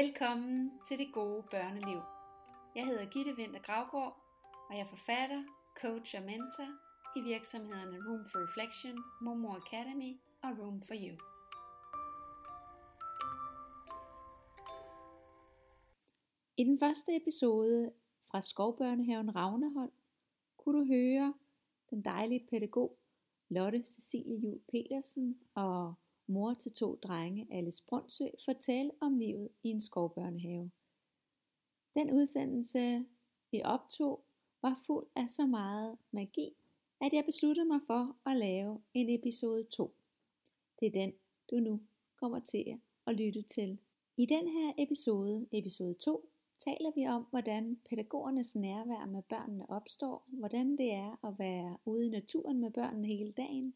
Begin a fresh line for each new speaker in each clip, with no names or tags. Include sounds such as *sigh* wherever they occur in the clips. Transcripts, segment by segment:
Velkommen til det gode børneliv. Jeg hedder Gitte Vinter Gravgaard, og jeg er forfatter, coach og mentor i virksomhederne Room for Reflection, Momo Academy og Room for You. I den første episode fra Skovbørnehaven Ravnehold kunne du høre den dejlige pædagog Lotte Cecilie Jul Petersen og mor til to drenge, Alice Brunsø, fortælle om livet i en skovbørnehave. Den udsendelse, vi optog, var fuld af så meget magi, at jeg besluttede mig for at lave en episode 2. Det er den, du nu kommer til at lytte til. I den her episode, episode 2, taler vi om, hvordan pædagogernes nærvær med børnene opstår, hvordan det er at være ude i naturen med børnene hele dagen,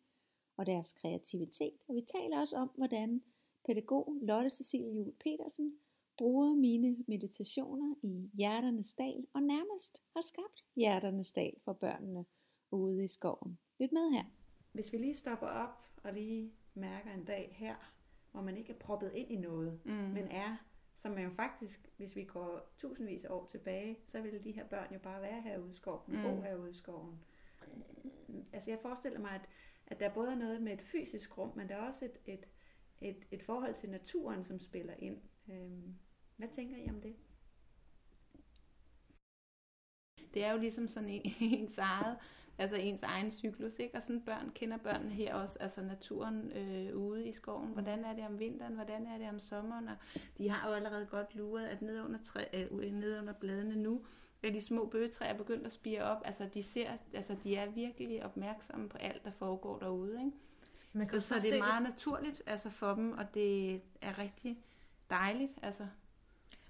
og deres kreativitet. Og vi taler også om, hvordan pædagog Lotte Cecilie Jul Petersen bruger mine meditationer i Hjerternes Dal, og nærmest har skabt Hjerternes Dal for børnene ude i skoven. Lyt med her.
Hvis vi lige stopper op og lige mærker en dag her, hvor man ikke er proppet ind i noget, mm. men er, som man jo faktisk, hvis vi går tusindvis af år tilbage, så ville de her børn jo bare være herude i skoven, mm. bo herude i skoven. Altså jeg forestiller mig, at, at der både er noget med et fysisk rum, men der er også et, et, et, et forhold til naturen, som spiller ind. Øhm, hvad tænker I om det?
Det er jo ligesom sådan en, *laughs* ens eget, altså ens egen cyklus, ikke? Og sådan børn kender børnene her også, altså naturen øh, ude i skoven. Hvordan er det om vinteren? Hvordan er det om sommeren? Og de har jo allerede godt luret, at ned under, træ, øh, ned under bladene nu, at de små bøgetræer begyndt at spire op. Altså de, ser, altså de er virkelig opmærksomme på alt, der foregår derude, ikke? Man så, så det er meget det. naturligt altså for dem, og det er rigtig dejligt. Altså.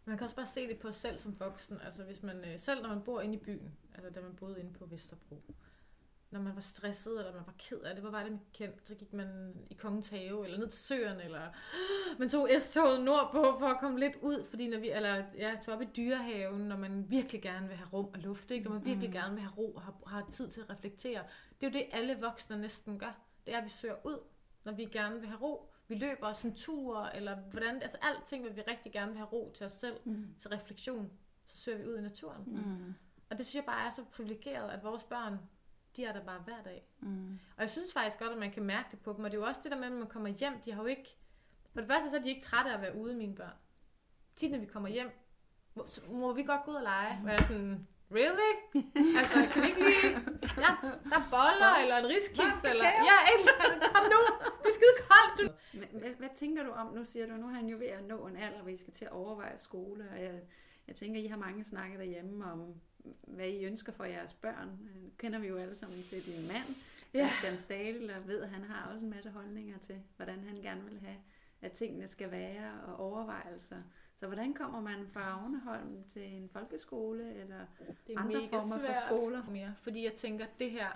Man kan også bare se det på os selv som voksen. Altså hvis man, øh, selv når man bor inde i byen, altså da man boede inde på Vesterbro, når man var stresset, eller man var ked af det, hvor var det, man kendt, så gik man i Kongens Have, eller ned til søerne, eller *gasps* man tog S-toget nordpå for at komme lidt ud, fordi når vi, eller ja, tog op i dyrehaven, når man virkelig gerne vil have rum og luft, ikke? når man virkelig mm. gerne vil have ro og har, har tid til at reflektere. Det er jo det, alle voksne næsten gør. Det er, at vi søger ud, når vi gerne vil have ro. Vi løber en tur, eller hvordan, altså alting vil vi rigtig gerne vil have ro til os selv, mm. til refleksion, så søger vi ud i naturen. Mm. Og det synes jeg bare er så privilegeret, at vores børn de er der bare hver dag. Mm. Og jeg synes faktisk godt, at man kan mærke det på dem. Og det er jo også det der med, at man kommer hjem, de har jo ikke... For det første så er de ikke trætte af at være ude, mine børn. Tit når vi kommer hjem, må, må vi godt gå ud og lege. Og jeg er sådan, really? altså, kan vi ikke lige... Ja, der er boller, ja. eller en riskiks, eller... Ja, et eller andet. Kom nu, det er skide koldt.
Men, hvad, hvad, tænker du om, nu siger du, nu er han jo ved at nå en alder, hvor I skal til at overveje skole, og jeg, jeg tænker, I har mange snakket derhjemme om hvad I ønsker for jeres børn. Nu kender vi jo alle sammen til din mand, ja. Christian Stahl, og ved, at han har også en masse holdninger til, hvordan han gerne vil have, at tingene skal være, og overvejelser. Så hvordan kommer man fra Agneholm til en folkeskole, eller det er andre former svært for skoler?
Mere, fordi jeg tænker, det her,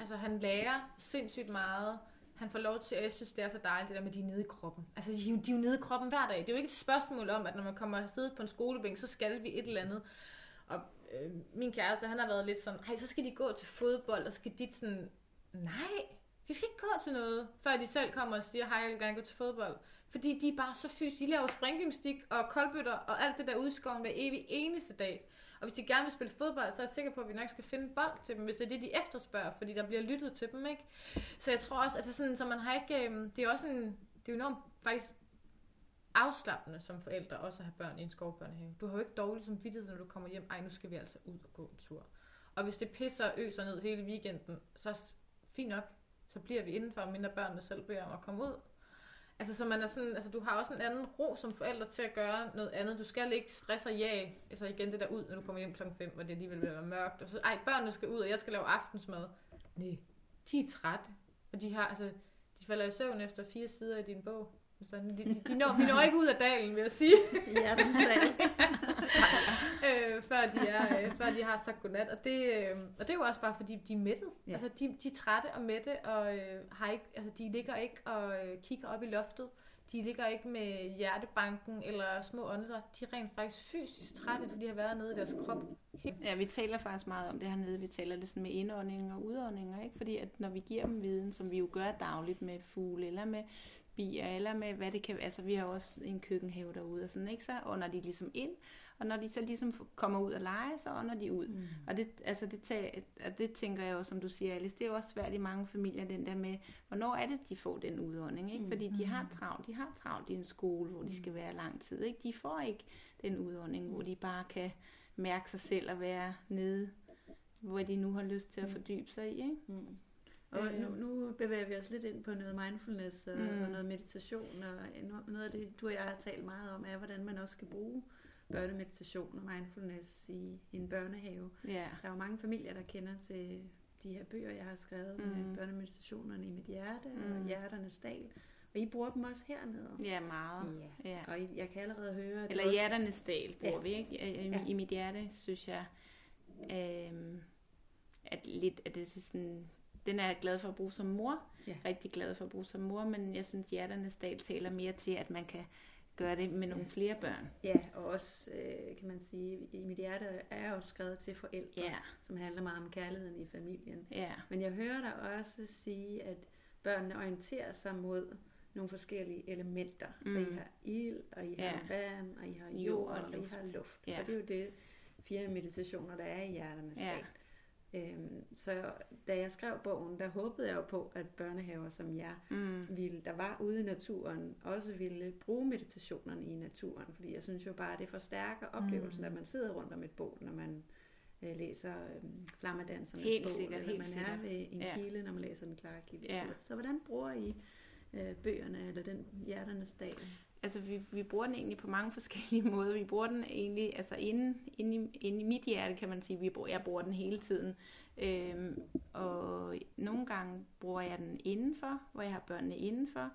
altså han lærer sindssygt meget, han får lov til, og jeg synes, det er så dejligt, det der med, de er nede i kroppen. Altså, de, de er jo nede i kroppen hver dag. Det er jo ikke et spørgsmål om, at når man kommer og sidder på en skolebænk, så skal vi et eller andet. Og øh, min kæreste, han har været lidt sådan, hej, så skal de gå til fodbold, og skal de sådan, nej, de skal ikke gå til noget, før de selv kommer og siger, hej, jeg vil gerne gå til fodbold. Fordi de er bare så fysisk. De laver springgymnastik og koldbøtter og alt det der ude i skoven hver evig eneste dag. Og hvis de gerne vil spille fodbold, så er jeg sikker på, at vi nok skal finde bold til dem, hvis det er det, de efterspørger, fordi der bliver lyttet til dem, ikke? Så jeg tror også, at det er sådan, så man har ikke, øhm, det er også en, det er jo enormt faktisk afslappende som forældre også at have børn i en skovbørnehave. Du har jo ikke dårligt som vidtighed, når du kommer hjem. Ej, nu skal vi altså ud og gå en tur. Og hvis det pisser og øser ned hele weekenden, så fint nok, så bliver vi indenfor, mindre børnene selv beder om at komme ud. Altså, så man er sådan, altså, du har også en anden ro som forældre til at gøre noget andet. Du skal ikke stresse og jage, altså igen det der ud, når du kommer hjem klokken 5, hvor det alligevel vil være mørkt. Og så, ej, børnene skal ud, og jeg skal lave aftensmad. Nej, de er trætte. Og de har, altså, de falder i søvn efter fire sider i din bog. Så de, de, de, når, de når ikke ud af dalen, vil jeg sige. *laughs*
Ja, den
øh, før, de er, øh, før de har sagt godnat. Og det, øh, og det er jo også bare, fordi de er mættet. Ja. Altså, de, de er trætte og mætte, og øh, har ikke, altså, de ligger ikke og øh, kigger op i loftet. de ligger ikke med hjertebanken eller små åndedræt. De er rent faktisk fysisk trætte, fordi de har været nede i deres krop.
Ja, vi taler faktisk meget om det hernede. Vi taler det sådan med indånding og udåndinger, ikke? Fordi at når vi giver dem viden, som vi jo gør dagligt med fugle eller med bier, eller med hvad det kan. Altså, vi har også en køkkenhave derude og sådan, ikke? Så ånder de ligesom ind, og når de så ligesom kommer ud og leger, så ånder de ud. Mm. Og det, altså det, tag, det tænker jeg også, som du siger, Alice, det er jo også svært i mange familier, den der med, hvornår er det, de får den udånding, ikke? Fordi de har travlt, de har travlt i en skole, hvor de skal være lang tid, ikke? De får ikke den udånding, hvor de bare kan mærke sig selv og være nede, hvor de nu har lyst til at fordybe sig i, ikke?
Mm. Og nu, nu bevæger vi os lidt ind på noget mindfulness og, mm. og noget meditation, og noget af det, du og jeg har talt meget om, er, hvordan man også skal bruge børnemeditation og mindfulness i, i en børnehave.
Yeah.
Der er jo mange familier, der kender til de her bøger, jeg har skrevet mm. med børnemeditationerne i mit hjerte mm. og hjerternes dal. Og I bruger dem også hernede.
Ja, meget.
Ja. ja. Og jeg kan allerede høre... At
Eller
også...
hjerternes dal bruger ja. vi, ikke? I, ja. I mit hjerte, synes jeg, øh, at lidt, at det er sådan den er jeg glad for at bruge som mor. Ja. Rigtig glad for at bruge som mor, men jeg synes, hjerternes dal taler mere til, at man kan gøre det med nogle flere børn.
Ja, og også, øh, kan man sige, i mit hjerte er jeg også skrevet til forældre,
ja.
som handler meget om kærligheden i familien.
Ja.
Men jeg hører dig også sige, at børnene orienterer sig mod nogle forskellige elementer. Mm. Så I har ild, og I har ja. vand, og I har jord, jord og, og I har luft. Ja. Og det er jo det fire meditationer, der er i hjerternes ja. dal. Øhm, så da jeg skrev bogen, der håbede jeg jo på, at børnehaver som jer, mm. ville, der var ude i naturen, også ville bruge meditationerne i naturen. Fordi jeg synes jo bare, at det forstærker oplevelsen, mm. at man sidder rundt om et bål, når man øh, læser øh, flammedansernes
helt
bog,
sikkert,
eller
helt
man
sikkert.
er ved en
ja.
kilde, når man læser den klare kilde.
Ja.
Så, så hvordan bruger I øh, bøgerne, eller den hjerternes dag?
Altså, vi, vi bruger den egentlig på mange forskellige *laughs* måder. Vi bruger den egentlig, altså inde, inde, i, inde i mit hjerte, kan man sige, vi bruger, jeg bruger den hele tiden. Øhm, og nogle gange bruger jeg den indenfor, hvor jeg har børnene indenfor.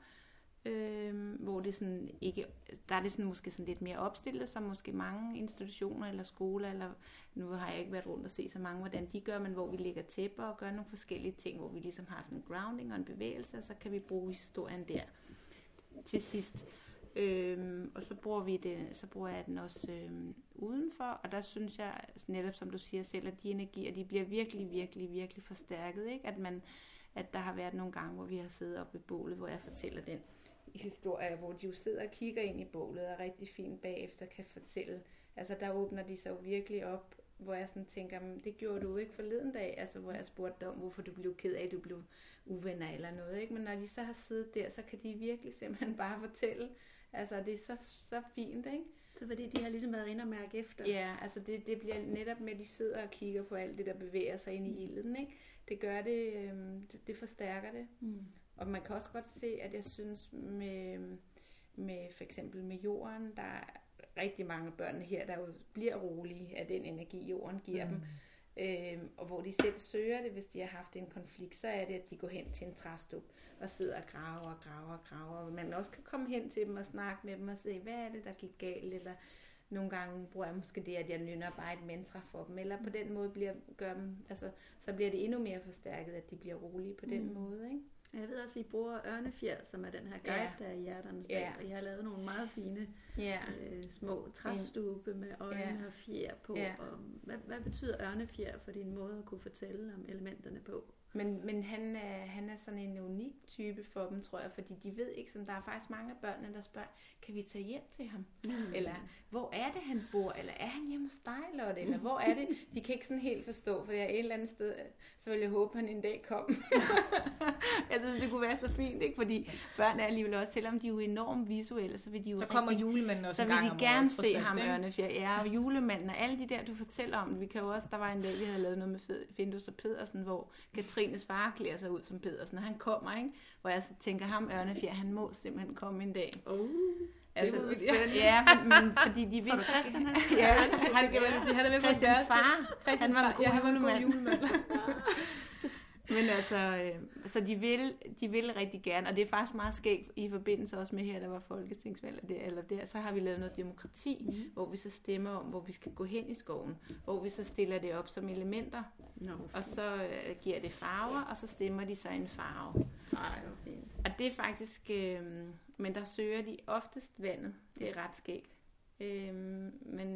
Øhm, hvor det sådan ikke, der er det sådan måske sådan lidt mere opstillet, som måske mange institutioner eller skoler, eller nu har jeg ikke været rundt og se så mange, hvordan de gør, men hvor vi lægger tæpper og gør nogle forskellige ting, hvor vi ligesom har sådan en grounding og en bevægelse, og så kan vi bruge historien der til sidst. Øhm, og så bruger vi det, så bruger jeg den også øhm, udenfor, og der synes jeg netop som du siger selv, at de energier, de bliver virkelig, virkelig, virkelig forstærket, ikke? At man, at der har været nogle gange, hvor vi har siddet op ved bålet, hvor jeg fortæller den historie, hvor de jo sidder og kigger ind i bålet, og rigtig fint bagefter kan fortælle. Altså der åbner de sig jo virkelig op, hvor jeg sådan tænker, det gjorde du ikke forleden dag, altså hvor jeg spurgte om, hvorfor du blev ked af, at du blev uvenner eller noget, ikke? Men når de så har siddet der, så kan de virkelig simpelthen bare fortælle, Altså, det er så, så fint, ikke?
Så fordi de har ligesom været inde og mærke efter?
Ja, altså det, det bliver netop med, at de sidder og kigger på alt det, der bevæger sig ind i ilden, ikke? Det gør det, øh, det, det forstærker det. Mm. Og man kan også godt se, at jeg synes med, med for eksempel med jorden, der er rigtig mange børn her, der jo bliver rolige af den energi, jorden giver mm. dem. Øhm, og hvor de selv søger det, hvis de har haft en konflikt, så er det, at de går hen til en træstup og sidder og graver og graver og graver. Og man også kan komme hen til dem og snakke med dem og se, hvad er det, der gik galt, eller nogle gange bruger jeg måske det, at jeg nynner bare et mantra for dem, eller på den måde bliver, gør dem, altså, så bliver det endnu mere forstærket, at de bliver rolige på den mm. måde. Ikke?
Jeg ved også, at I bruger ørnefjer, som er den her guide, ja. der er i hjerternes dag, ja. og I har lavet nogle meget fine ja. øh, små træstube med øjne ja. og fjer på. Ja. Og hvad, hvad betyder ørnefjer for din måde at kunne fortælle om elementerne på?
Men, men han, er, han er sådan en unik type for dem, tror jeg, fordi de ved ikke, som der er faktisk mange af børnene, der spørger, kan vi tage hjem til ham? Mm. Eller, hvor er det, han bor? Eller, er han hjemme hos dig, Lotte? Eller, hvor er det? De kan ikke sådan helt forstå, for jeg er et eller andet sted, så vil jeg håbe, at han en dag kom. *laughs* jeg synes, det kunne være så fint, ikke? Fordi børn er alligevel også, selvom de er jo enormt visuelle, så vil de jo
Så kommer rigtig, julemanden også
Så vil de gerne se ham, Ørnefjer. Ja, og julemanden og alle de der, du fortæller om. Vi kan jo også, der var en dag, vi havde lavet noget med Findus og Pedersen, hvor Katrines far klæder sig ud som Pedersen, og han kommer, ikke? Hvor jeg så tænker, ham Ørnefjer, han må simpelthen komme en dag.
Uh.
Altså, det spændende. Ja, men, men fordi de
vil... Christian, han,
ja,
han, han, han, han er med
Christians far.
Christians
han var en god
ja,
julemand. *laughs* Men altså, øh, så de vil, de vil rigtig gerne, og det er faktisk meget skægt i forbindelse også med her, der var folketingsvalg, eller der, eller der, så har vi lavet noget demokrati, mm. hvor vi så stemmer om, hvor vi skal gå hen i skoven, hvor vi så stiller det op som elementer,
no,
og så øh, giver det farver, og så stemmer de så en farve.
Ej, fint.
Og det er faktisk, øh, men der søger de oftest vandet. Det er ret skægt. Øh, men,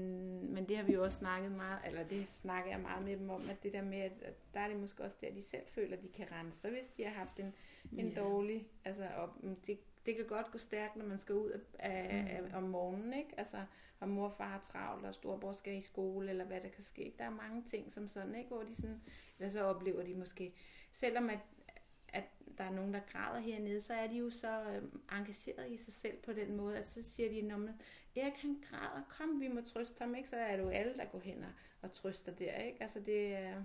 men det har vi jo også snakket meget, eller det snakker jeg meget med dem om, at det der med, at, der er det måske også der, de selv føler, de kan rense sig, hvis de har haft en, en
Ja.
dårlig, altså og det, det kan godt gå stærkt, når man skal ud af, af, om morgenen, ikke? Altså, om mor og far har travlt, og storebror skal i skole, eller hvad der kan ske. Der er mange ting som sådan, ikke? Hvor de sådan, eller så oplever de måske, selvom at, at der er nogen, der græder hernede, så er de jo så øh, engageret i sig selv på den måde, at så siger de, når Erik han græder, kom vi må trøste ham, ikke? Så er det jo alle, der går hen og, og trøster der, ikke? Altså det er,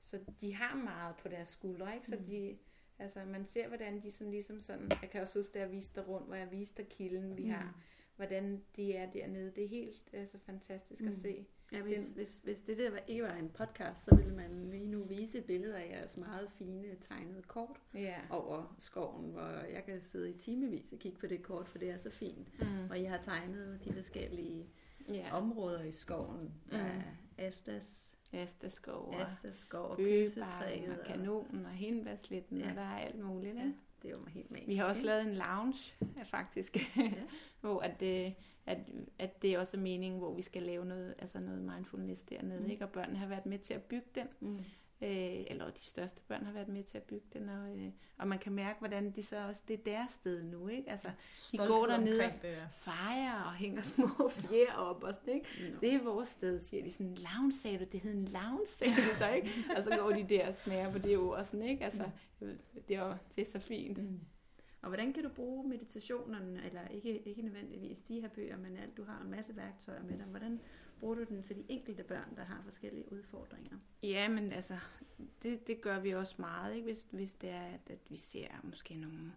så de har meget på deres skuldre, ikke? Så de, altså man ser, hvordan de sådan ligesom sådan, jeg kan også huske, da jeg viste dig rundt, hvor jeg viste dig kilden, vi
Mm.
har, hvordan de er dernede. Det er helt altså, fantastisk
Mm.
at se.
Ja, hvis,
Den-
hvis, hvis det der var, ikke var en podcast, så ville man lige nu vise et billede af jeres meget fine tegnede kort
Ja.
over skoven, hvor jeg kan sidde i timevis og kigge på det kort, for det er så fint.
Mm.
Og jeg har tegnet de forskellige
Ja.
områder i skoven. Der
Mm.
er Astas,
Asteskov og
Astas skov og kysetræet.
og kanonen og hindbærslitten,
Ja.
og der er alt muligt.
Ja? Det jo helt magisk.
Vi har også lavet en lounge, ja, faktisk, *laughs* hvor at det, at, at det også er meningen, hvor vi skal lave noget, altså noget mindfulness dernede,
Mm.
ikke? og børnene har været med til at bygge den,
Mm.
Øh, eller de største børn har været med til at bygge den, og, øh, og man kan mærke, hvordan de så også, det er deres sted nu, ikke? Altså,
Stolthed
går dernede
ja.
fejrer og hænger små *laughs* fjer op og sådan, ikke?
Nå.
Det er vores sted, siger de sådan, lounge sagde du, det hed en lounge, sagde de så, ikke? Og *laughs* så går de der og smager på det ord, sådan, ikke? Altså, det er, det er så fint.
Mm. Og hvordan kan du bruge meditationerne, eller ikke, ikke nødvendigvis de her bøger, men alt, du har en masse værktøjer med dig. Hvordan bruger du den til de enkelte børn, der har forskellige udfordringer?
Ja, men altså, det, det gør vi også meget, ikke? Hvis, hvis det er, at, at vi ser måske nogen,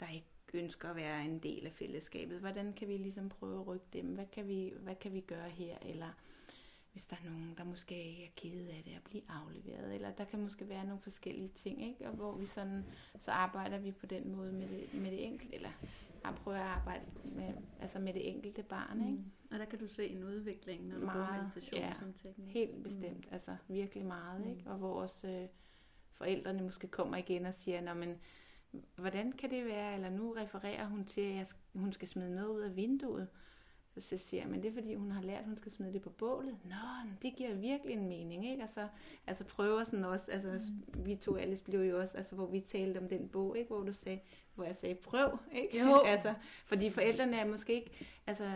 der ikke ønsker at være en del af fællesskabet. Hvordan kan vi ligesom prøve at rykke dem? Hvad kan vi, hvad kan vi gøre her? Eller hvis der er nogen, der måske er kede af det at blive afleveret, eller der kan måske være nogle forskellige ting, ikke? Og hvor vi sådan, så arbejder vi på den måde med det, med det enkelte, eller jeg prøver at arbejde med, altså med det enkelte barn, ikke?
Mm. Og der kan du se en udvikling, når du bruger
Meget,
meditation
ja.
som teknik.
Helt bestemt, mm. altså virkelig meget,
Mm.
ikke? Og hvor også øh, forældrene måske kommer igen og siger, Nå, men hvordan kan det være, eller nu refererer hun til, at jeg, hun skal smide noget ud af vinduet. Så siger jeg, men det er fordi, hun har lært, at hun skal smide det på bålet. Nå, det giver virkelig en mening, ikke? Altså, altså prøver sådan også, altså mm. vi to Alice blev jo også, altså hvor vi talte om den bog, ikke? Hvor du sagde, hvor jeg sagde, prøv, ikke?
Jo. *laughs*
altså, fordi forældrene er måske ikke, altså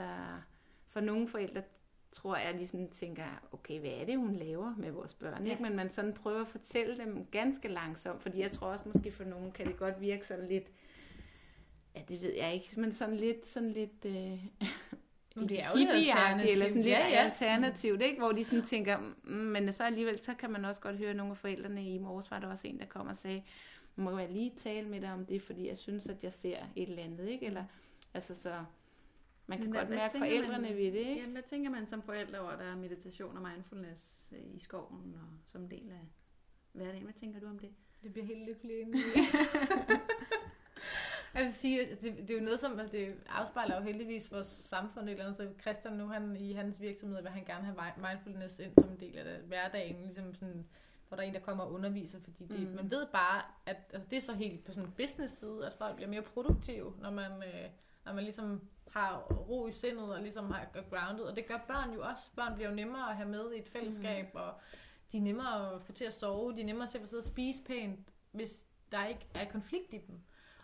for nogle forældre tror jeg, de sådan tænker, okay, hvad er det, hun laver med vores børn?
Ja.
Ikke? Men man sådan prøver at fortælle dem ganske langsomt, fordi jeg tror også, måske for nogen kan det godt virke sådan lidt, ja, det ved jeg ikke, men sådan lidt, sådan lidt, øh, *laughs*
Men det er jo et
hippie
alternativ.
eller sådan lidt
Ja, ja.
alternativt, ikke? hvor de sådan tænker, mm, men så alligevel, så kan man også godt høre nogle af forældrene i morges, var der også en, der kom og sagde, må jeg lige tale med dig om det, fordi jeg synes, at jeg ser et eller andet, ikke? Eller, altså så, man kan
Men hvad-
godt
hvad
mærke forældrene
man-
ved det, ikke?
Ja, hvad tænker man som forældre over, at der er meditation og mindfulness øh, i skoven og som del af hverdagen? Hvad tænker du om det?
Det bliver helt lykkeligt. *laughs* Jeg vil sige, det, det er jo noget, som det afspejler jo heldigvis vores samfund et eller andet. Så Christian nu, han, i hans virksomhed, vil han gerne have mi- mindfulness ind som en del af det, hverdagen, ligesom sådan, hvor der er en, der kommer og underviser, fordi det,
Mm.
man ved bare, at altså, det er så helt på sådan en business side, at folk bliver mere produktive, når man, øh, når man ligesom har ro i sindet og ligesom har grounded, og det gør børn jo også. Børn bliver jo nemmere at have med i et fællesskab, mm. og de er nemmere at få til at sove, de er nemmere til at sidde og spise pænt, hvis der ikke er konflikt i dem.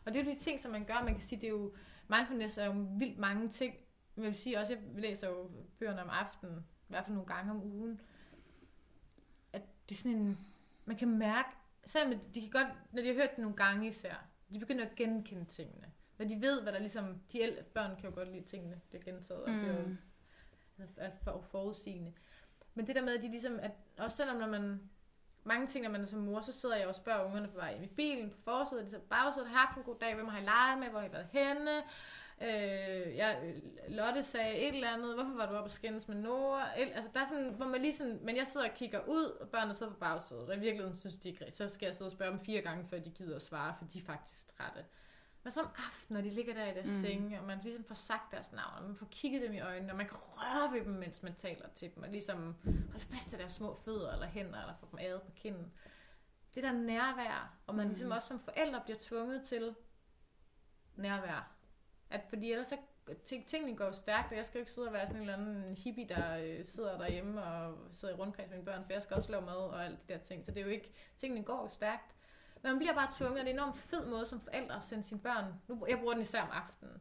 Og det er jo de ting, som man gør. Man kan sige, det er jo, mindfulness er jo vildt mange ting. Jeg vil sige også, jeg læser jo bøgerne om aftenen, i hvert fald nogle gange om ugen, at det er sådan en, man kan mærke, selvom de kan godt, når de har hørt det nogle gange især, de begynder at genkende tingene. Når de ved, hvad der ligesom, de ældre børn kan jo godt lide tingene, bliver gentaget, og bliver
Mm.
er for forudsigende. Men det der med, at de ligesom, at også selvom når man, mange ting, når man er som mor, så sidder jeg og spørger ungerne på vej hjem i bilen, på forsædet, de så bagsædet, har haft en god dag, hvem har I leget med, hvor har I været henne, øh, jeg, Lotte sagde et eller andet, hvorfor var du oppe og skændes med Nora, altså der er sådan, hvor man lige sådan, men jeg sidder og kigger ud, og børnene sidder på bagsædet, og i virkeligheden synes de ikke så skal jeg sidde og spørge dem fire gange, før de gider at svare, for de er faktisk trætte. Men så om aftenen, når de ligger der i deres
Mm.
senge, og man ligesom får sagt deres navn, og man får kigget dem i øjnene, og man kan røre ved dem, mens man taler til dem, og ligesom holde fast af deres små fødder eller hænder, eller få dem ædet på kinden. Det der nærvær, og man
Mm.
ligesom også som forældre bliver tvunget til nærvær. At, fordi ellers så ting, tingene går jo stærkt, og jeg skal jo ikke sidde og være sådan en eller anden hippie, der øh, sidder derhjemme og sidder i rundkreds med mine børn, for jeg skal også lave mad og alt de der ting. Så det er jo ikke, tingene går jo stærkt. Men man bliver bare tvunget, og det er en enormt fed måde som forældre at sende sine børn. Nu, jeg bruger den især om aftenen.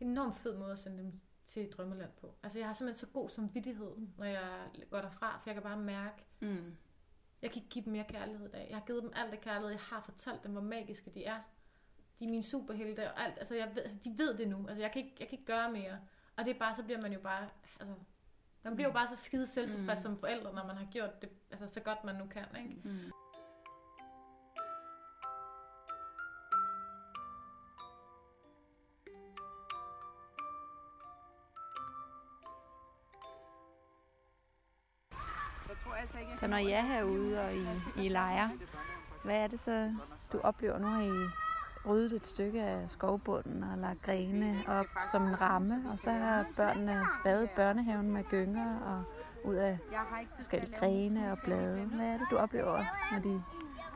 En enormt fed måde at sende dem til Drømmeland på. Altså jeg har simpelthen så god samvittighed, når jeg går derfra, for jeg kan bare mærke,
Mm.
jeg kan ikke give dem mere kærlighed i dag. Jeg har givet dem alt det kærlighed. Jeg har fortalt dem, hvor magiske de er. De er mine superhelte og alt. Altså, jeg ved, altså de ved det nu. Altså, jeg kan, ikke, jeg kan ikke gøre mere. Og det er bare, så bliver man jo bare... Altså, man bliver jo bare så skide selvtilfreds
Mm.
som forældre, når man har gjort det altså, så godt man nu kan. Ikke?
Mm.
Så når I er herude og I, I leger, hvad er det så, du oplever? Nu har I ryddet et stykke af skovbunden og lagt grene op som en ramme, og så har børnene badet børnehaven med gynger og ud af forskellige grene og blade. Hvad er det, du oplever, når de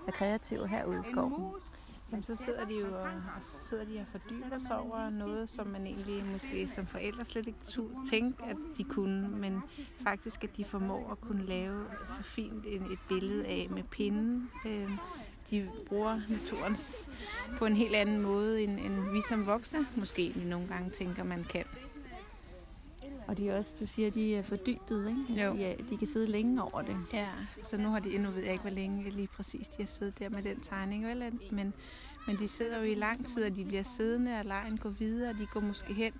er kreative herude i skoven?
Jamen, så sidder de jo og, sidder de og fordyber sig over noget, som man egentlig måske som forældre slet ikke tu- tænkte, at de kunne, men faktisk, at de formår at kunne lave så fint en, et billede af med pinden. Øh, de bruger naturens på en helt anden måde, end, end vi som voksne måske nogle gange tænker, man kan.
Og de er også, du siger, de er fordybet, ikke?
Jo.
De, er, de kan sidde længe over det.
Ja, så nu har de, nu ved jeg ikke, hvor længe lige præcis de har siddet der med den tegning, vel? Men, men de sidder jo i lang tid, og de bliver siddende, og lejen går videre, de går måske hen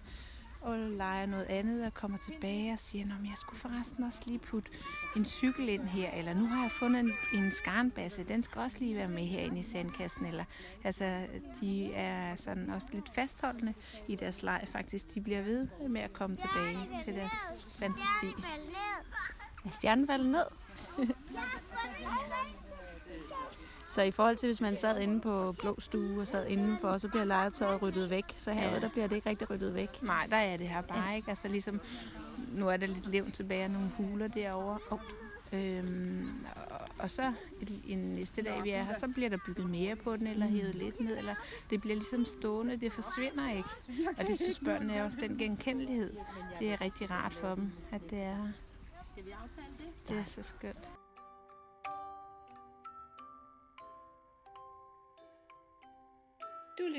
og leger noget andet, og kommer tilbage og siger, at jeg skulle forresten også lige putte en cykel ind her, eller nu har jeg fundet en, en skarnbasse, den skal også lige være med herinde i sandkassen, eller altså, de er sådan også lidt fastholdende i deres leg, faktisk. De bliver ved med at komme tilbage til deres fantasi.
Er stjernen faldet ned? *laughs* så i forhold til, hvis man sad inde på blå stue og sad indenfor, så bliver legetøjet ryddet væk. Så herude,
Ja.
der bliver det ikke rigtig ryddet væk.
Nej, der er det her bare, ja. ikke? Altså ligesom, nu er der lidt levn tilbage og nogle huler derovre. Oh. Øhm, og, og så en næste dag, vi er her, så bliver der bygget mere på den, eller hævet lidt ned, eller det bliver ligesom stående, det forsvinder ikke. Og det synes børnene er også den genkendelighed. Det er rigtig rart for dem, at det er her. Det er så skønt.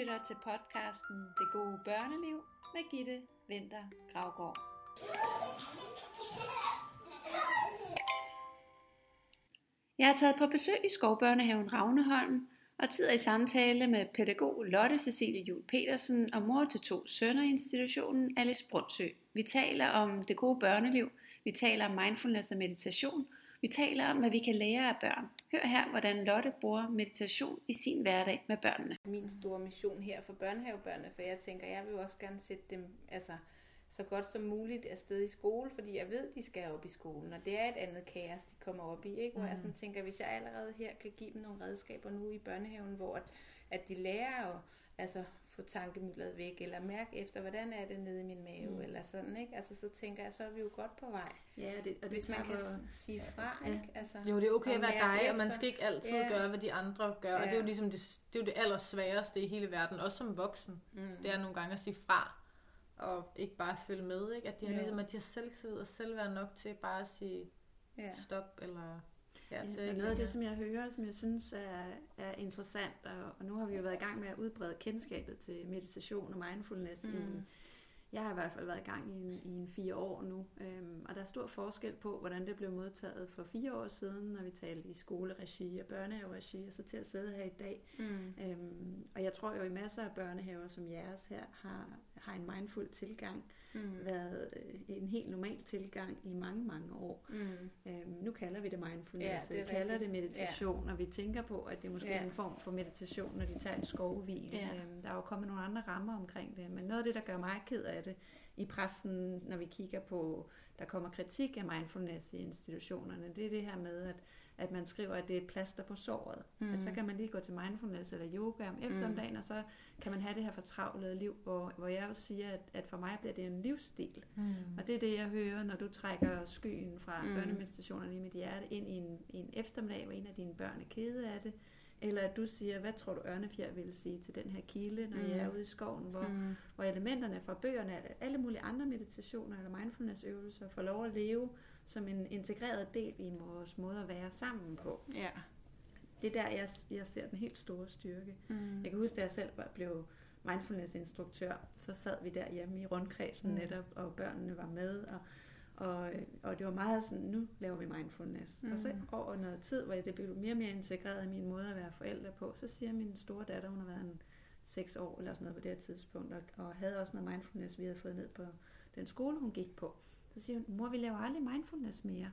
Lytter til podcasten Det gode børneliv med Gitte Vinter Gravgaard. Jeg har taget på besøg i skovbørnehaven Ravneholm og tid i samtale med pædagog Lotte Cecilie Jul Petersen og mor til to sønner i institutionen Alice Brundsø. Vi taler om det gode børneliv, vi taler om mindfulness og meditation, vi taler om, hvad vi kan lære af børn. Hør her, hvordan Lotte bruger meditation i sin hverdag med børnene.
min store mission her for børnehavebørnene, for jeg tænker, jeg vil jo også gerne sætte dem altså, så godt som muligt afsted i skole, fordi jeg ved, de skal op i skolen, og det er et andet kaos, de kommer op i, ikke? hvor jeg sådan tænker, hvis jeg allerede her kan give dem nogle redskaber nu i børnehaven, hvor at, at de lærer at altså, få tankemyldet væk, eller mærke efter, hvordan er det nede i min mave, mm. eller sådan, ikke? Altså, så tænker jeg, så er vi jo godt på vej.
Ja, det, og det
Hvis man kan sige fra,
Ja.
ikke? Altså,
Jo, det er okay at være dig, og man
efter.
skal ikke altid
Ja.
gøre, hvad de andre gør. Og det er
Ja.
jo ligesom det, det, er jo det allersværeste i hele verden, også som voksen.
Mm.
Det er nogle gange at sige fra, og ikke bare følge med. Ikke? At de har
Jo.
ligesom, at de har selvtillid og selvværd nok til bare at sige
Ja.
stop, eller ja, til
Ja, og noget af det, som jeg hører, som jeg synes er, er interessant, og, og nu har vi jo været i gang med at udbrede kendskabet til meditation og mindfulness. Mm. I, jeg har i hvert fald været i gang i en, i en fire år nu, øhm, og der er stor forskel på, hvordan det blev modtaget for fire år siden, når vi talte i skoleregi og børnehaveregi, og så til at sidde her i dag.
Mm.
Øhm, og jeg tror jo i masser af børnehaver som jeres her har, har en mindful tilgang
Mm.
været øh, en helt normal tilgang i mange, mange år.
Mm.
Øhm, nu kalder vi det mindfulness,
Ja,
ja,
det
vi kalder
rigtigt.
det meditation, og vi tænker på, at det måske
Ja.
er en form for meditation, når de tager en skovhvil.
Ja.
Øhm, der er jo kommet nogle andre rammer omkring det, men noget af det, der gør mig ked af det i pressen, når vi kigger på, der kommer kritik af mindfulness i institutionerne, det er det her med, at at man skriver, at det er et plaster på såret. Mm. At så kan man lige gå til mindfulness eller yoga om eftermiddagen, mm. og så kan man have det her fortravlede liv, hvor, hvor jeg jo siger, at, at for mig bliver det en livsstil.
Mm.
Og det er det, jeg hører, når du trækker skyen fra
Mm.
børnemeditationerne i mit hjerte ind i en, i en eftermiddag, hvor en af dine børn er kede af det, Eller at du siger, hvad tror du ørnefjer vil sige til den her kilde, når mm. jeg er ude i skoven, hvor, mm. hvor elementerne fra bøgerne, alle mulige andre meditationer eller mindfulnessøvelser, får lov at leve som en integreret del i vores måde at være sammen på.
Ja.
Det er der, jeg, jeg ser den helt store styrke. Mm. Jeg kan huske, da jeg selv var- blev mindfulness-instruktør, så sad vi der hjemme i rundkredsen mm. netop, og børnene var med, og, og, og det var meget sådan, nu laver vi mindfulness. Mm. Og så over noget tid, hvor det blev mere og mere integreret i min måde at være forældre på, så siger min store datter, hun har været en seks år eller sådan noget på det her tidspunkt, og, og havde også noget mindfulness, vi havde fået ned på den skole, hun gik på. Så siger hun, mor, vi laver aldrig mindfulness mere.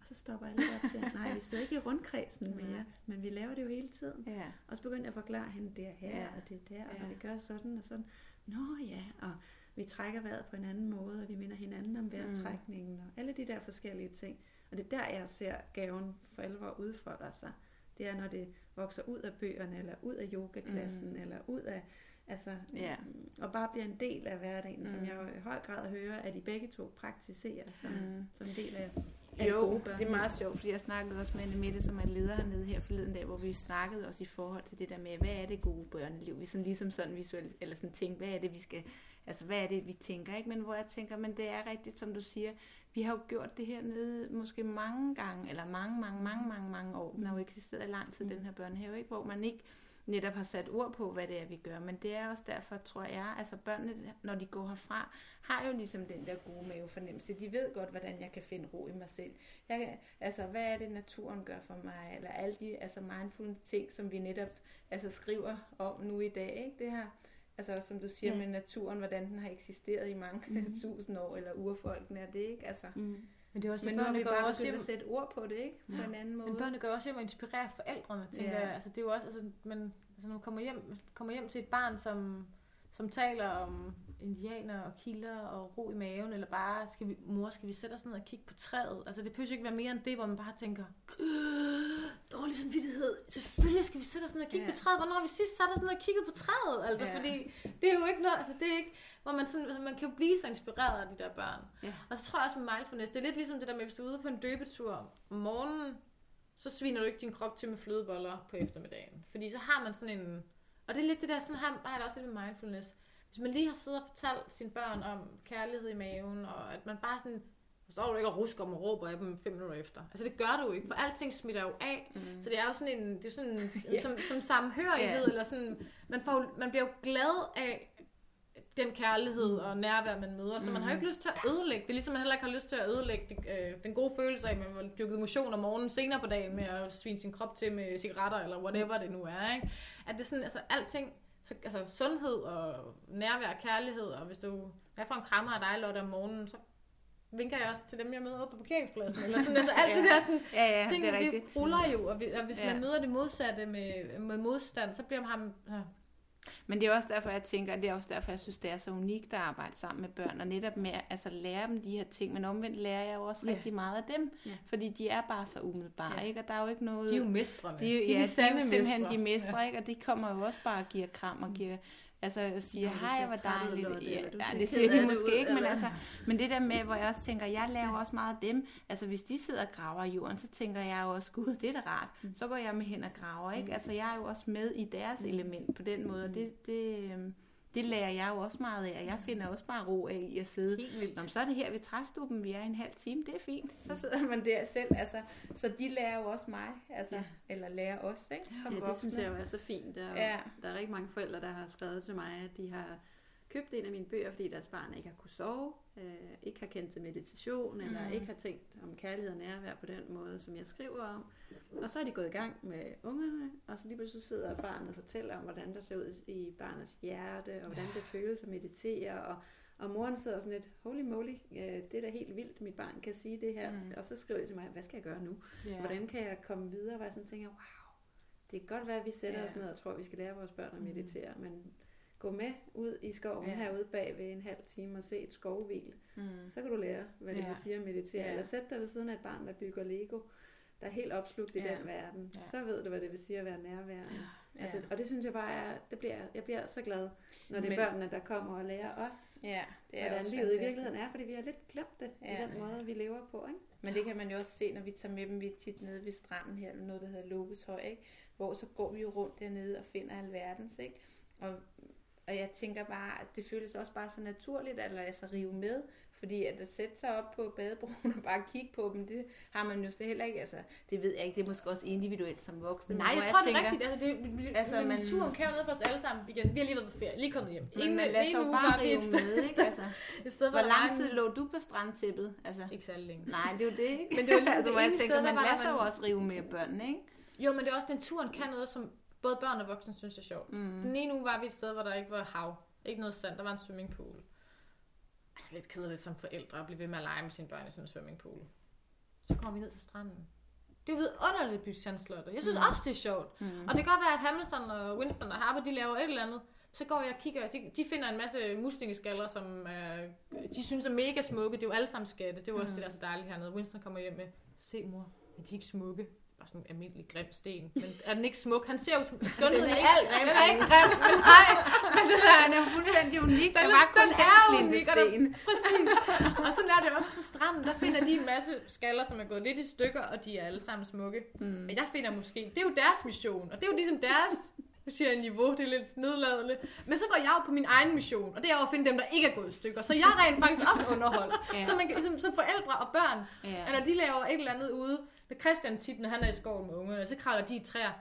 Og så stopper lidt op og siger, nej, vi sidder ikke i rundkredsen mere, men vi laver det jo hele tiden.
Ja.
Og så begyndte jeg at forklare hende, det er her,
Ja.
og det er der, og
Ja.
når vi gør sådan og sådan. Nå ja, og vi trækker vejret på en anden måde, og vi minder hinanden om vejrtrækningen, og alle de der forskellige ting. Og det er der, jeg ser gaven for alvor udfolder sig. Det er, når det vokser ud af bøgerne, eller ud af yogaklassen, mm. eller ud af, altså,
Ja.
mm, og bare bliver en del af hverdagen, mm. som
Mm.
jeg i høj grad hører, at I begge to praktiserer som,
Mm.
mm. som en del af, af
Jo, det er meget sjovt, fordi jeg snakkede også med Anne Mette, som er leder hernede her forleden dag, hvor vi snakkede også i forhold til det der med, hvad er det gode børneliv? Vi sådan ligesom sådan visuelt, eller sådan tænkte, hvad er det, vi skal, altså hvad er det, vi tænker, ikke? Men hvor jeg tænker, men det er rigtigt, som du siger, vi har jo gjort det her nede måske mange gange, eller mange, mange, mange, mange, mange år. Den har jo eksisteret i lang tid, den her børnehave, ikke? Hvor man ikke netop har sat ord på, hvad det er, vi gør. Men det er også derfor, tror jeg, altså børnene, når de går herfra, har jo ligesom den der gode mavefornemmelse. De ved godt, hvordan jeg kan finde ro i mig selv. Jeg kan, altså, hvad er det, naturen gør for mig? Eller alle de altså mindful ting, som vi netop altså, skriver om nu i dag. Ikke? Det her, altså som du siger
Ja.
med naturen, hvordan den har eksisteret i mange mm. *laughs* tusind år, eller urfolkene er det, ikke? Altså,
Mm.
Men det er også,
men nu har vi
går
bare
også hjem,
at sætte ord på det, ikke? På
Ja.
en anden måde.
men børnene gør også hjem og inspirerer forældrene, tænker
Ja.
jeg. Altså, det er jo også, altså, man, altså, når man kommer hjem, kommer hjem til et barn, som, som taler om indianer og kilder og ro i maven, eller bare, skal vi, mor, skal vi sætte os ned og kigge på træet? Altså, det behøver ikke være mere end det, hvor man bare tænker, dårlig samvittighed. Selvfølgelig skal vi sætte os ned og kigge
Ja.
på træet. Hvornår har vi sidst sat os ned og kigget på træet? Altså,
Ja.
fordi det er jo ikke noget, altså, det er ikke, hvor man, sådan, altså, man kan jo blive så inspireret af de der børn.
Ja.
Og så tror jeg også med mindfulness, det er lidt ligesom det der med, hvis du er ude på en døbetur om morgenen, så sviner du ikke din krop til med flødeboller på eftermiddagen. Fordi så har man sådan en... Og det er lidt det der, sådan har har jeg det også lidt med mindfulness. Hvis man lige har siddet og fortalt sine børn om kærlighed i maven, og at man bare sådan... Så står du ikke og rusker om og råber af dem fem minutter efter. Altså det gør du jo ikke, for alting smitter jo af. Mm. Så det er jo sådan en, det er sådan *laughs*
Ja.
som, som samhørighed,
Ja.
eller sådan, man, får, man bliver jo glad af den kærlighed og nærvær, man møder. Så man har jo ikke lyst til at ødelægge det, ligesom man heller ikke har lyst til at ødelægge det, øh, den gode følelse af, at man har dyrket motion om morgenen senere på dagen med at svine sin krop til med cigaretter, eller whatever det nu er. Ikke? At det er sådan, altså alting, så, altså sundhed og nærvær og kærlighed, og hvis du er for en krammer af dig, Lotte, om morgenen, så vinker jeg også til dem, jeg møder ude på parkeringspladsen. Eller sådan, altså alt det der sådan,
Ja, ja,
ting,
det er
de
rigtigt.
ruller jo, og, vi- og hvis
Ja.
man møder det modsatte med, med modstand, så bliver ham... Ja.
Men det er også derfor, jeg tænker, det er også derfor, jeg synes, det er så unikt at arbejde sammen med børn, og netop med at altså, lære dem de her ting, men omvendt lærer jeg jo også
Ja.
rigtig meget af dem,
Ja.
fordi de er bare så umiddelbare,
Ja.
ikke? og der er jo ikke noget...
De er jo mestrene.
de, jo-
de
ja,
er
de,
de
er jo simpelthen
mestre.
de mestre, ikke? og de kommer jo også bare og giver kram og giver... Altså siger,
Nå, du
hej, hvor dejligt.
Lotte,
Ja, ja, det siger de måske
ud,
ikke, men
eller-
altså, men det der med, hvor jeg også tænker, jeg laver også meget af dem. Altså hvis de sidder og graver i jorden, så tænker jeg jo også, gud, det er da rart.
Mm.
Så går jeg med hen og graver, ikke? Altså jeg er jo også med i deres element på den måde, og det, det, øhm, det lærer jeg jo også meget af, og jeg finder også bare ro af i at sidde. Nå, så er det her ved træstuben, vi er en halv time, det er fint. Så sidder man der selv, altså, så de lærer jo også mig, altså,
Ja.
eller lærer os, ikke? Som
Ja, det
voksne.
synes jeg jo er så fint. Der er,
ja.
der er rigtig mange forældre, der har skrevet til mig, at de har købt en af mine bøger, fordi deres barn ikke har kunne sove, øh, ikke har kendt til meditation, eller
Mm.
ikke har tænkt om kærlighed og nærvær på den måde, som jeg skriver om. Og så er de gået i gang med ungerne, og så lige pludselig sidder barnet og fortæller om, hvordan der ser ud i barnets hjerte, og hvordan det føles at meditere, og og moren sidder sådan lidt, holy moly, øh, det er da helt vildt, mit barn kan sige det her.
Mm.
Mm. Og så skriver jeg til mig, hvad skal jeg gøre nu?
Ja.
Hvordan kan jeg komme videre? Hvor jeg sådan tænker, wow, det kan godt være, at vi sætter
Ja.
os ned og tror, at vi skal lære vores børn at
Mm.
meditere, men gå med ud i skoven
Ja.
herude bag ved en halv time og se et skovhvil.
Mm.
Så kan du lære, hvad det
Ja.
vil sige at meditere.
Ja.
Eller sæt dig ved siden af et barn, der bygger Lego, der er helt opslugt i
Ja.
den verden.
Ja.
Så ved du, hvad det vil sige at være nærværende.
Ja.
Altså, og det synes jeg bare er, det bliver, jeg bliver så glad, når det er
Men-
børnene, der kommer og lærer os,
ja, det er
hvordan livet i virkeligheden er, fordi vi har lidt glemt det
Ja.
i den måde, vi lever på. Ikke?
Men det kan man jo også se, når vi tager med dem, vi er tit nede ved stranden her, noget der hedder Lokeshøj, ikke?
hvor så går vi jo rundt dernede og finder alverdens, ikke? Og, og jeg tænker bare, at det føles også bare så naturligt at lade sig rive med, fordi at at sætte sig op på badebroen og bare kigge på dem, det har man jo så heller ikke. Altså, det ved jeg ikke, det er måske også individuelt som voksne.
Nej, jeg tror, det er
tænker,
rigtigt. Altså, det,
Altså,
men,
man-
turen kan jo noget for os alle sammen. Igen, vi har lige været på ferie, lige kommet hjem.
Men
Ingen,
man lader sig jo bare rive
sted,
med, ikke? Altså,
et sted, hvor
lang tid lå du på strandtæppet? Altså,
Ikke særlig længe.
nej, det er jo det, ikke?
Men det var ligesom
altså,
det
jeg tænker,
sted,
man lader
der,
sig jo også rive med børnene, ikke?
Jo, men det er også, den turen kan noget, som både børn og voksne synes er sjovt.
Mm.
Den ene uge var vi et sted, hvor der ikke var hav. Ikke noget sand, der var en swimmingpool. Altså lidt kedeligt som forældre at blive ved med at lege med sine børn i sådan en swimmingpool. Så kommer vi ned til stranden. Det er jo vidunderligt Slottet. Jeg synes mm. også, det er sjovt.
Mm.
Og det kan godt være, at Hamilton og Winston og Harper, de laver et eller andet. Så går jeg og kigger, de, de finder en masse muslingeskaller, som øh, de synes er mega smukke. Det er jo alle sammen skatte. Det er jo også
Mm.
det, der er så dejligt hernede. Winston kommer hjem med, se mor, er de ikke smukke? Bare sådan en almindelig grim sten. Men er den ikke smuk? Han ser jo skønheden i
ikke
alt.
grim,
Den er ikke grim, men nej. Men *laughs* den er,
Den er fuldstændig unik.
Den
Der
er-
var kun
den er unik, og
sten.
Præcis. *laughs* Og sådan er det også på stranden. Der finder de en masse skaller, som er gået lidt i stykker, og de er alle sammen smukke.
Mm.
Men jeg finder måske, det er jo deres mission, og det er jo ligesom deres, nu siger jeg niveau, det er lidt nedladende. Men så går jeg jo på min egen mission, og det er jo at finde dem, der ikke er gået i stykker. Så jeg er rent faktisk også underholdt.
Ja.
Så man kan, ligesom, som forældre og børn,
Ja.
eller de laver et eller andet ude. Med Christian tit, når han er i skoven med ungerne, så kravler de i træer.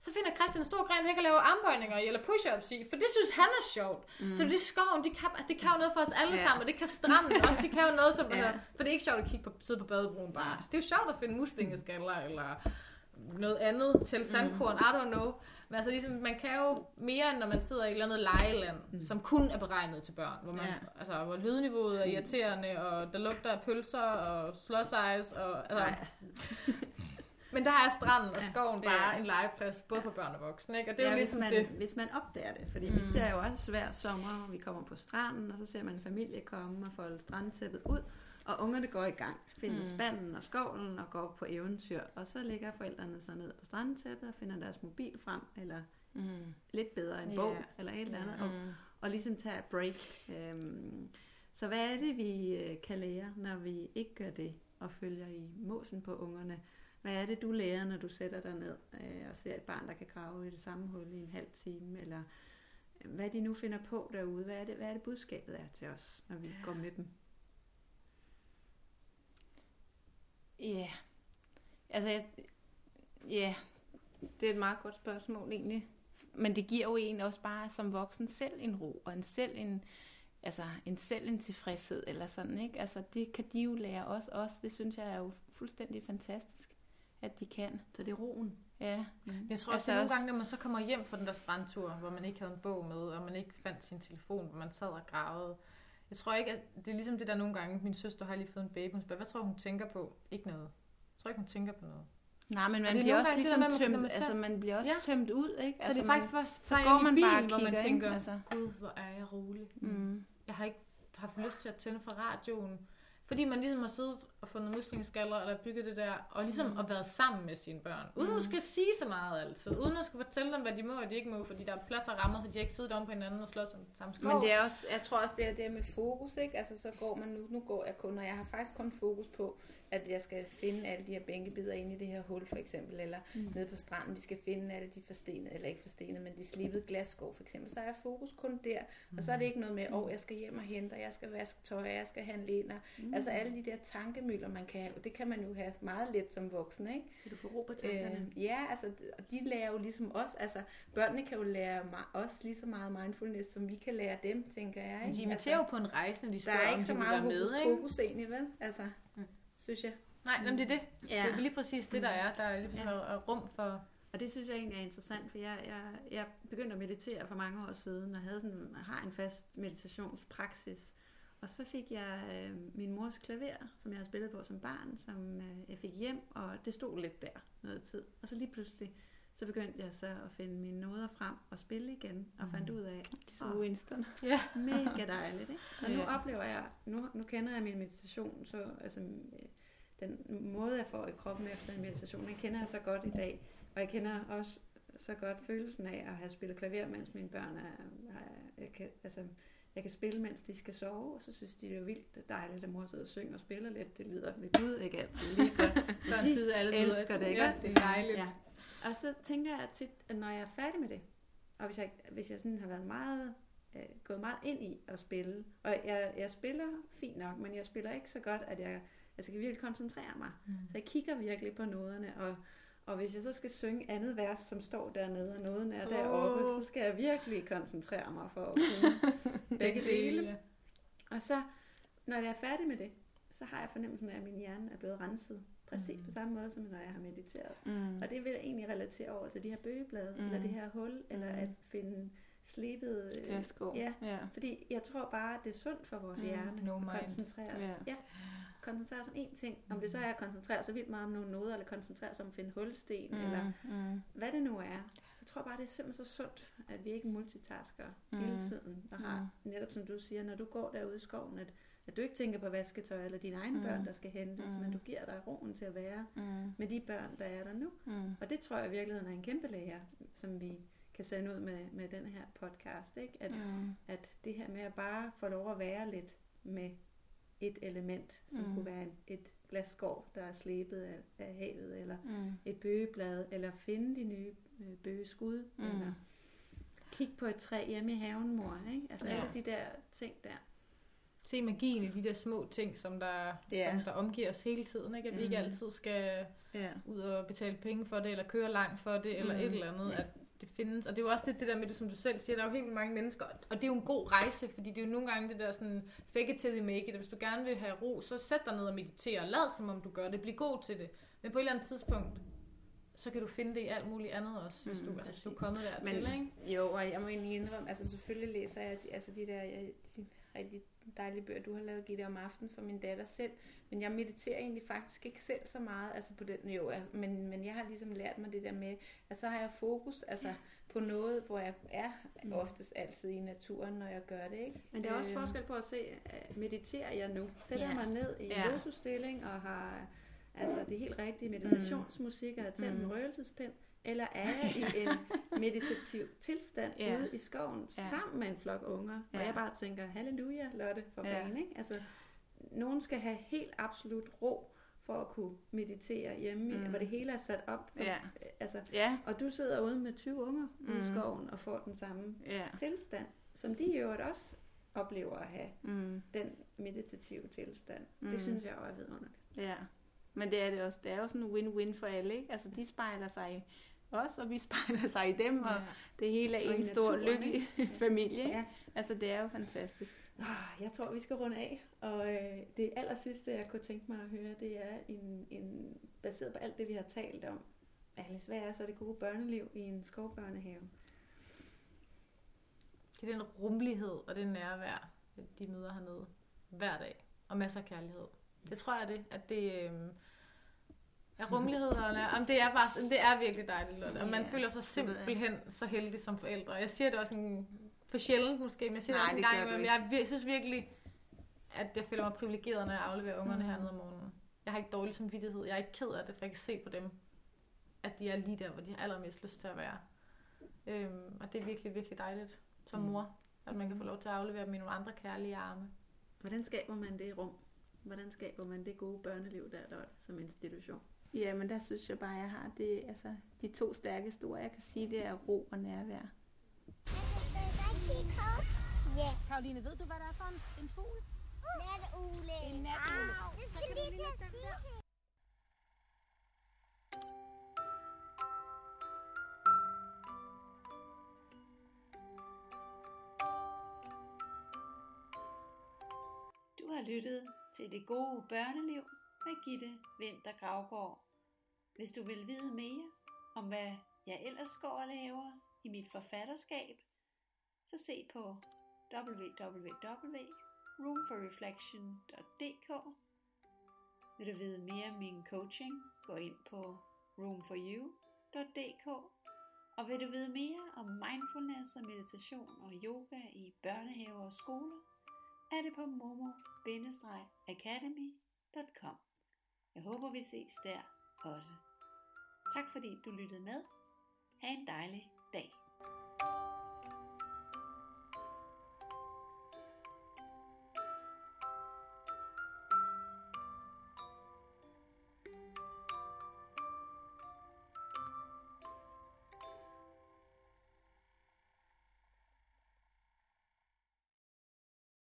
Så finder Christian en stor gren, han kan lave armbøjninger i, eller push-ups i, for det synes han er sjovt. Mm. Så det er skoven, de kan, det kan jo noget for os alle
Ja.
sammen, og det kan stranden også, det kan jo noget, som, *laughs*
Ja.
altså, for det er ikke sjovt at kigge på, sidde på badebroen bare. Det er jo sjovt at finde muslingeskaller, eller noget andet til sandkorn, I don't know. Men altså ligesom, man kan jo mere, end når man sidder i et eller andet lejeland, mm. som kun er beregnet til børn, hvor, man,
Ja.
altså, hvor lydniveauet er irriterende, og der lugter af pølser og ice, og, altså, *laughs* men der er stranden og
Ja.
skoven bare
Ja.
en legeplads, både for børn og voksne, ikke? Og det er
ja,
jo
hvis
ligesom
man,
det.
hvis man opdager det. Fordi
Mm.
vi ser jo også hver sommer, hvor vi kommer på stranden, og så ser man en familie komme og folde strandtæppet ud, og ungerne går i gang, finder
Mm.
spanden og skovlen og går på eventyr. Og så ligger forældrene så ned på strandtæppet og finder deres mobil frem, eller
Mm.
lidt bedre en bog, eller et eller andet, og,
Mm.
og ligesom tage et break. Øhm, så hvad er det, vi øh, kan lære, når vi ikke gør det, og følger i måsen på ungerne? Hvad er det, du lærer, når du sætter dig ned øh, og ser et barn, der kan grave i det samme hul i en halv time? Eller øh, hvad de nu finder på derude? Hvad er det, hvad er det budskabet er til os, når vi går med dem?
Ja. Altså, jeg, ja, det er et meget godt spørgsmål egentlig. Men det giver jo en også bare som voksen selv en ro, og en selv en, altså en selv en tilfredshed, eller sådan, ikke? Altså, det kan de jo lære os også. Det synes jeg er jo fuldstændig fantastisk, at de kan.
Så det er roen.
Ja.
Mm.
Jeg tror også,
Altså
at nogle
også-
gange, når man så kommer hjem fra den der strandtur, hvor man ikke havde en bog med, og man ikke fandt sin telefon, hvor man sad og gravede. Jeg tror ikke, at det er ligesom det der nogle gange, min søster har lige fået en baby, hun spørger, hvad tror hun tænker på? Ikke noget. Jeg tror ikke, hun tænker på noget.
Nej, men man
det er
bliver også
det
ligesom
når
tømt,
man
altså man bliver også
Ja.
tømt ud, ikke?
Så
Altså,
det er faktisk først
så går man
bilen,
bare og
hvor man
kigger,
tænker,
ikke? Altså,
gud, hvor er jeg rolig.
mm.
Jeg har ikke haft lyst til at tænde for radioen. Fordi man ligesom har siddet og fundet muslingeskaller, eller bygget det der, og ligesom mm. at været sammen med sine børn. Uden
Mm.
at skal sige så meget altid. Uden at skulle fortælle dem, hvad de må og de ikke må, fordi der er plads og rammer, så de ikke sidder om på hinanden og slås om samme skov.
Men det er også, jeg tror også, det er det med fokus, ikke? Altså, så går man nu, nu går jeg kun, og jeg har faktisk kun fokus på, at jeg skal finde alle de her bænkebider inde i det her hul, for eksempel, eller mm. nede på stranden, vi skal finde alle de forstenede, eller ikke forstenede, men de slibede glasskår, for eksempel. Så er jeg fokus kun der, mm. og så er det ikke noget med, åh, oh, jeg skal hjem og hente, og jeg skal vaske tøj, og jeg skal handle ind, og, mm. Altså alle de der tankemøller, man kan have, og det kan man jo have meget let som voksen, ikke?
Så du får ro på tankerne.
Øh, ja, altså, og de lærer jo ligesom os, altså børnene kan jo lære mig, os lige så meget mindfulness, som vi kan lære dem, tænker jeg.
Men
Ikke?
de inviterer jo på en rejse, når de
der
spørger,
er
om
ikke
de
så meget
med, ikke?
pokus egentlig, vel? Altså,
Mm.
synes jeg.
Nej, jamen det er det.
Ja.
Det er lige præcis det, der er. Der er lige
Ja.
ja. rum for...
Og det synes jeg egentlig er interessant, for jeg, jeg, jeg begyndte at meditere for mange år siden, og havde sådan, har en fast meditationspraksis. Og så fik jeg øh, min mors klaver, som jeg havde spillet på som barn, som øh, jeg fik hjem, og det stod lidt der noget tid. Og så lige pludselig, så begyndte jeg så at finde mine noder frem og spille igen, og fandt ud af,
Så Winston.
Ja. *laughs*
mega dejligt, ikke? Og nu
Ja.
oplever jeg, nu, nu kender jeg min meditation, så altså, den måde, jeg får i kroppen efter en meditation, den kender jeg så godt i dag. Og jeg kender også så godt følelsen af at have spillet klaver, mens mine børn er, er kan, altså, jeg kan spille, mens de skal sove, og så synes de, det er vildt dejligt, at mor sidder og synger og spiller lidt. Det lyder ved Gud ikke altid lige godt. *laughs*
Børn
de
synes, alle
elsker det, ikke?
Ja, det er dejligt.
Ja. Og så tænker jeg tit, at når jeg er færdig med det, og hvis jeg, hvis jeg sådan har været meget, øh, gået meget ind i at spille, og jeg, jeg spiller fint nok, men jeg spiller ikke så godt, at jeg, jeg skal virkelig koncentrere mig. Mm. Så jeg kigger virkelig på noderne, og, og hvis jeg så skal synge andet vers, som står dernede, og noden er deroppe,
Åh.
så skal jeg virkelig koncentrere mig for at kunne *laughs* begge dele. Og så, når jeg er færdig med det, så har jeg fornemmelsen af, at min hjerne er blevet renset. Præcis mm. på samme måde, som når jeg har mediteret.
Mm.
Og det vil jeg egentlig relatere over til de her bøgeblade, mm. eller det her hul, eller
Mm.
at finde slebet... øh. Ja,
ja.
fordi jeg tror bare, at det er sundt for vores
Mm,
hjerne
no
at koncentrere os.
Ja.
Ja. koncentrere os om én ting. Om det så er at koncentrere sig vildt meget om nogle noder, eller koncentrere sig om at finde hulsten, mm. eller
mm.
hvad det nu er. Så tror jeg bare, det er simpelthen så sundt, at vi ikke multitasker mm. hele tiden. Og har netop som du siger, når du går derude i skoven, at, at du ikke tænker på vasketøj eller dine egne mm. børn, der skal hentes, mm. men du giver dig roen til at være
Mm.
med de børn, der er der nu.
Mm.
Og det tror jeg i virkeligheden er en kæmpe lære, som vi kan sende ud med, med den her podcast. Ikke? At,
Mm.
at det her med at bare få lov at være lidt med et element, som
Mm.
mm. kunne være en, et glasskår, der er slebet af, af havet, eller
Mm.
et bøgeblad, eller finde de nye øh, bøgeskud,
Mm.
mm. eller kigge på et træ hjemme i haven, mor. Ikke? Altså
Ja.
alle de der ting der.
Se magien i de der små ting, som der,
Ja.
som der omgiver os hele tiden. Ikke? At vi ikke
Mhm.
altid skal
Ja.
ud og betale penge for det, eller køre langt for det, eller
Mm.
et eller andet. At det findes. Og det er jo også det, det der med det, som du selv siger, der er jo helt vildt mange mennesker. Og det er jo en god rejse, fordi det er jo nogle gange det der sådan, fake it till you make it. Hvis du gerne vil have ro, så sæt dig ned og meditere. Lad som om du gør det. Bliv god til det. Men på et eller andet tidspunkt, så kan du finde det i alt muligt andet også, hvis,
Mm,
du, altså, hvis du er kommet dertil,
Men,
ikke?
jo, og jeg må egentlig indrømme, altså selvfølgelig læser jeg de- altså de der jeg, de rigtig dejlige bøger, du har lavet, Gitte, om aftenen for min datter selv. Men jeg mediterer egentlig faktisk ikke selv så meget, altså på den, jo, altså, men, men jeg har ligesom lært mig det der med, at så har jeg fokus altså, ja. på noget, hvor jeg er oftest altid i naturen, når jeg gør det, ikke?
Men der er også
Øhm,
forskel på at se, at mediterer jeg nu? Sætter
Ja.
mig ned i en
Ja.
lotusstilling og har altså det helt rigtige meditationsmusik og tændt
Mm.
en røgelsespind? Eller er jeg i en *laughs* meditativ tilstand
Ja.
ude i skoven
Ja.
sammen med en flok unger, hvor
Ja.
jeg bare tænker, halleluja, Lotte, for
Ja.
fanden, ikke? Altså, nogen skal have helt absolut ro for at kunne meditere hjemme, mm.
Mm.
hvor det hele er sat op. På,
Ja.
Altså,
Ja,
og du sidder ude med 20 unger ude i
Mm.
skoven og får den samme
ja.
tilstand, som de i øvrigt også oplever at have
Mm.
den meditative tilstand. Mm.
Mm.
Det synes jeg også er vidunderligt.
Ja, men det er det også. Det er jo sådan en win-win for alle, ikke? Altså, de spejler sig i os, og vi *laughs* spejler sig i dem, og det hele er
Og
en stor,
naturen,
lykkelig *laughs* familie, ikke?
Ja.
Altså, det er jo fantastisk.
Ah, Jeg tror, vi skal runde af. Og øh, det aller sidste, jeg kunne tænke mig at høre, det er en, en, baseret på alt det, vi har talt om. Alice, hvad er så det gode børneliv i en skovbørnehave?
Det er den rummelighed og det nærvær, de møder hernede hver dag. Og masser af kærlighed. Det tror jeg det, at det øhm, er nær. Jamen, det er bare, det er virkelig dejligt, Lotte. Og man
Ja,
føler sig simpelthen så heldig som forældre. Jeg siger det også en, for sjældent måske, men jeg siger
Nej,
det også en
det
gang imellem. Jeg, jeg synes virkelig, at jeg føler mig privilegeret, når jeg afleverer ungerne
Mm.
hernede om morgenen. Jeg har ikke dårlig samvittighed. Jeg er ikke ked af det, for jeg kan se på dem, at de er lige der, hvor de har allermest lyst til at være. Øhm, og det er virkelig, virkelig dejligt som
Mm.
mor, at man kan få lov til at aflevere dem i nogle andre kærlige arme.
Hvordan skaber man det rum? Hvordan skaber man det gode børneliv der, Lotte, som institution?
Ja, men der synes jeg bare, jeg har det, altså, de to stærkeste ord, jeg kan sige, det er ro og nærvær.
Ja.
Karoline, ved du, hvad det er for en, en fugl?
Natugle.
En natugle. Så
skal lige til at sige
der.
det.
Lyttet til Det Gode Børneliv med Gitte Vinter Gravgaard. Hvis du vil vide mere om, hvad jeg ellers går og laver i mit forfatterskab, så se på www.roomforreflection.dk Vil du vide mere om min coaching, gå ind på roomforyou.dk Og vil du vide mere om mindfulness og meditation og yoga i børnehaver og skoler, er det på momo-academy.com. Jeg håber, vi ses der også. Tak fordi du lyttede med. Ha' en dejlig dag.